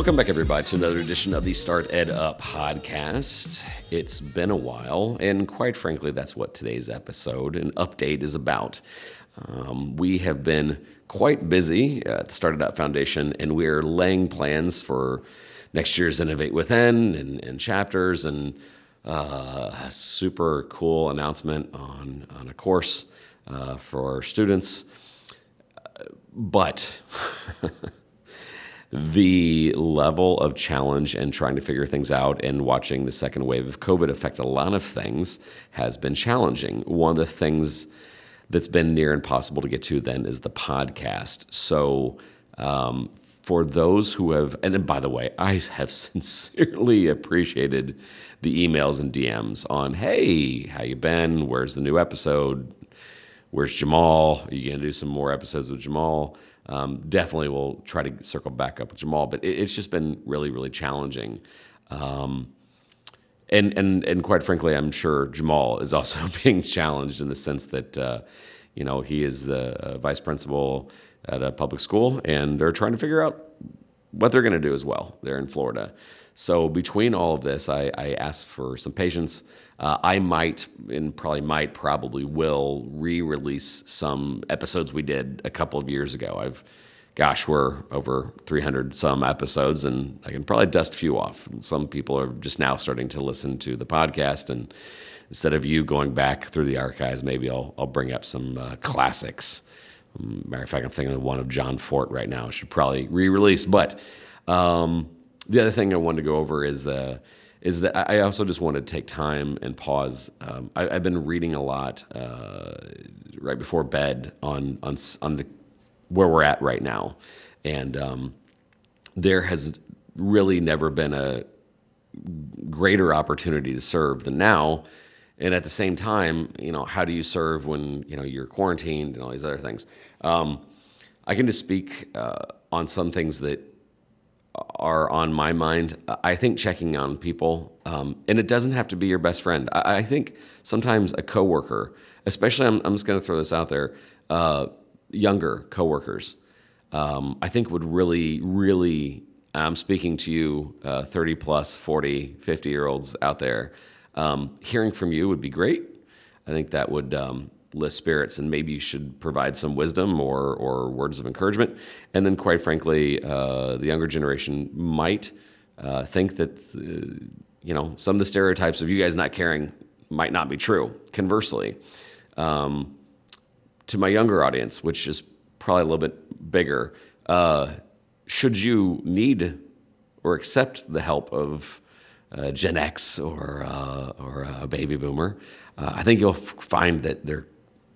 Welcome back, everybody, to another edition of the StartEdUp podcast. It's been a while, and quite frankly, that's what today's episode and update is about. Um, we have been quite busy at the StartEdUp Foundation, and we're laying plans for next year's Innovate Within and, and chapters, and uh, a super cool announcement on, on a course uh, for students. But the level of challenge and trying to figure things out and watching the second wave of COVID affect a lot of things has been challenging. One of the things that's been near impossible to get to then is the podcast. So, um, for those who have, and by the way, I have sincerely appreciated the emails and DMs on, hey, how you been? Where's the new episode? Where's Jamal? Are you gonna do some more episodes with Jamal? Um, definitely will try to circle back up with Jamal, but it, it's just been really, really challenging. Um, and and and quite frankly, I'm sure Jamal is also being challenged in the sense that uh, you know he is the uh, vice principal at a public school, and they're trying to figure out what they're going to do as well. They're in Florida, so between all of this, I, I asked for some patience. Uh, I might, and probably might, probably will re-release some episodes we did a couple of years ago. I've, gosh, we're over 300 some episodes, and I can probably dust a few off. Some people are just now starting to listen to the podcast, and instead of you going back through the archives, maybe I'll I'll bring up some uh, classics. Matter of fact, I'm thinking of one of John Fort right now. I should probably re-release, but. Um, the other thing I wanted to go over is uh, is that I also just want to take time and pause. Um, I, have been reading a lot uh, right before bed on on on the where we're at right now, and um, there has really never been a greater opportunity to serve than now. And at the same time, you know, how do you serve when you know you're quarantined and all these other things? Um, I can just speak uh, on some things that are on my mind. I think checking on people, um, and it doesn't have to be your best friend. I, I think sometimes a coworker, especially I'm, I'm just going to throw this out there, uh, younger coworkers, um, I think would really, really. I'm speaking to you, uh, 30 plus, 40, 50 year olds out there. Um, hearing from you would be great. I think that would um, lift spirits, and maybe you should provide some wisdom or or words of encouragement. And then, quite frankly, uh, the younger generation might uh, think that uh, you know some of the stereotypes of you guys not caring might not be true. Conversely, um, to my younger audience, which is probably a little bit bigger, uh, should you need or accept the help of uh, Gen X or uh, or a baby boomer, uh, I think you'll find that they're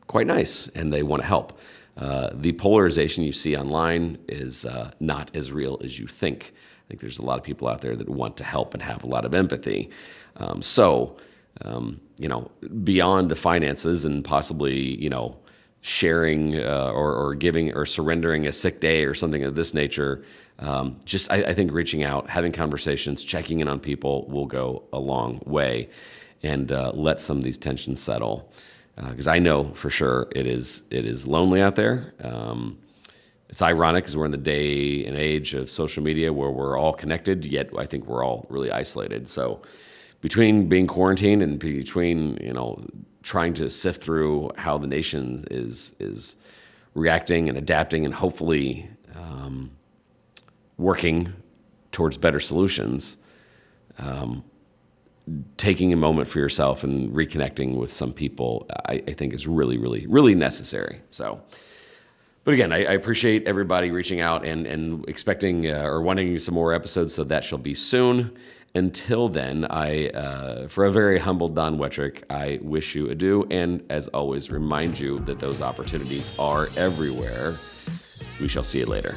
quite nice and they want to help. Uh, the polarization you see online is uh, not as real as you think. I think there's a lot of people out there that want to help and have a lot of empathy. Um, so, um, you know, beyond the finances and possibly, you know, sharing uh, or, or, giving or surrendering a sick day or something of this nature, um, just I, I, think reaching out, having conversations, checking in on people will go a long way and uh, let some of these tensions settle because uh, I know for sure it is it is lonely out there. Um, it's ironic because we're in the day and age of social media where we're all connected, yet I think we're all really isolated. So between being quarantined and between you know trying to sift through how the nation is is reacting and adapting and hopefully um, working towards better solutions. Um, taking a moment for yourself and reconnecting with some people, I, I think is really, really, really necessary. So, but again, I, I appreciate everybody reaching out and, and expecting uh, or wanting some more episodes, so that shall be soon. Until then, I, uh, for a very humble Don Wettrick, I wish you adieu, and as always, remind you that those opportunities are everywhere. We shall see you later.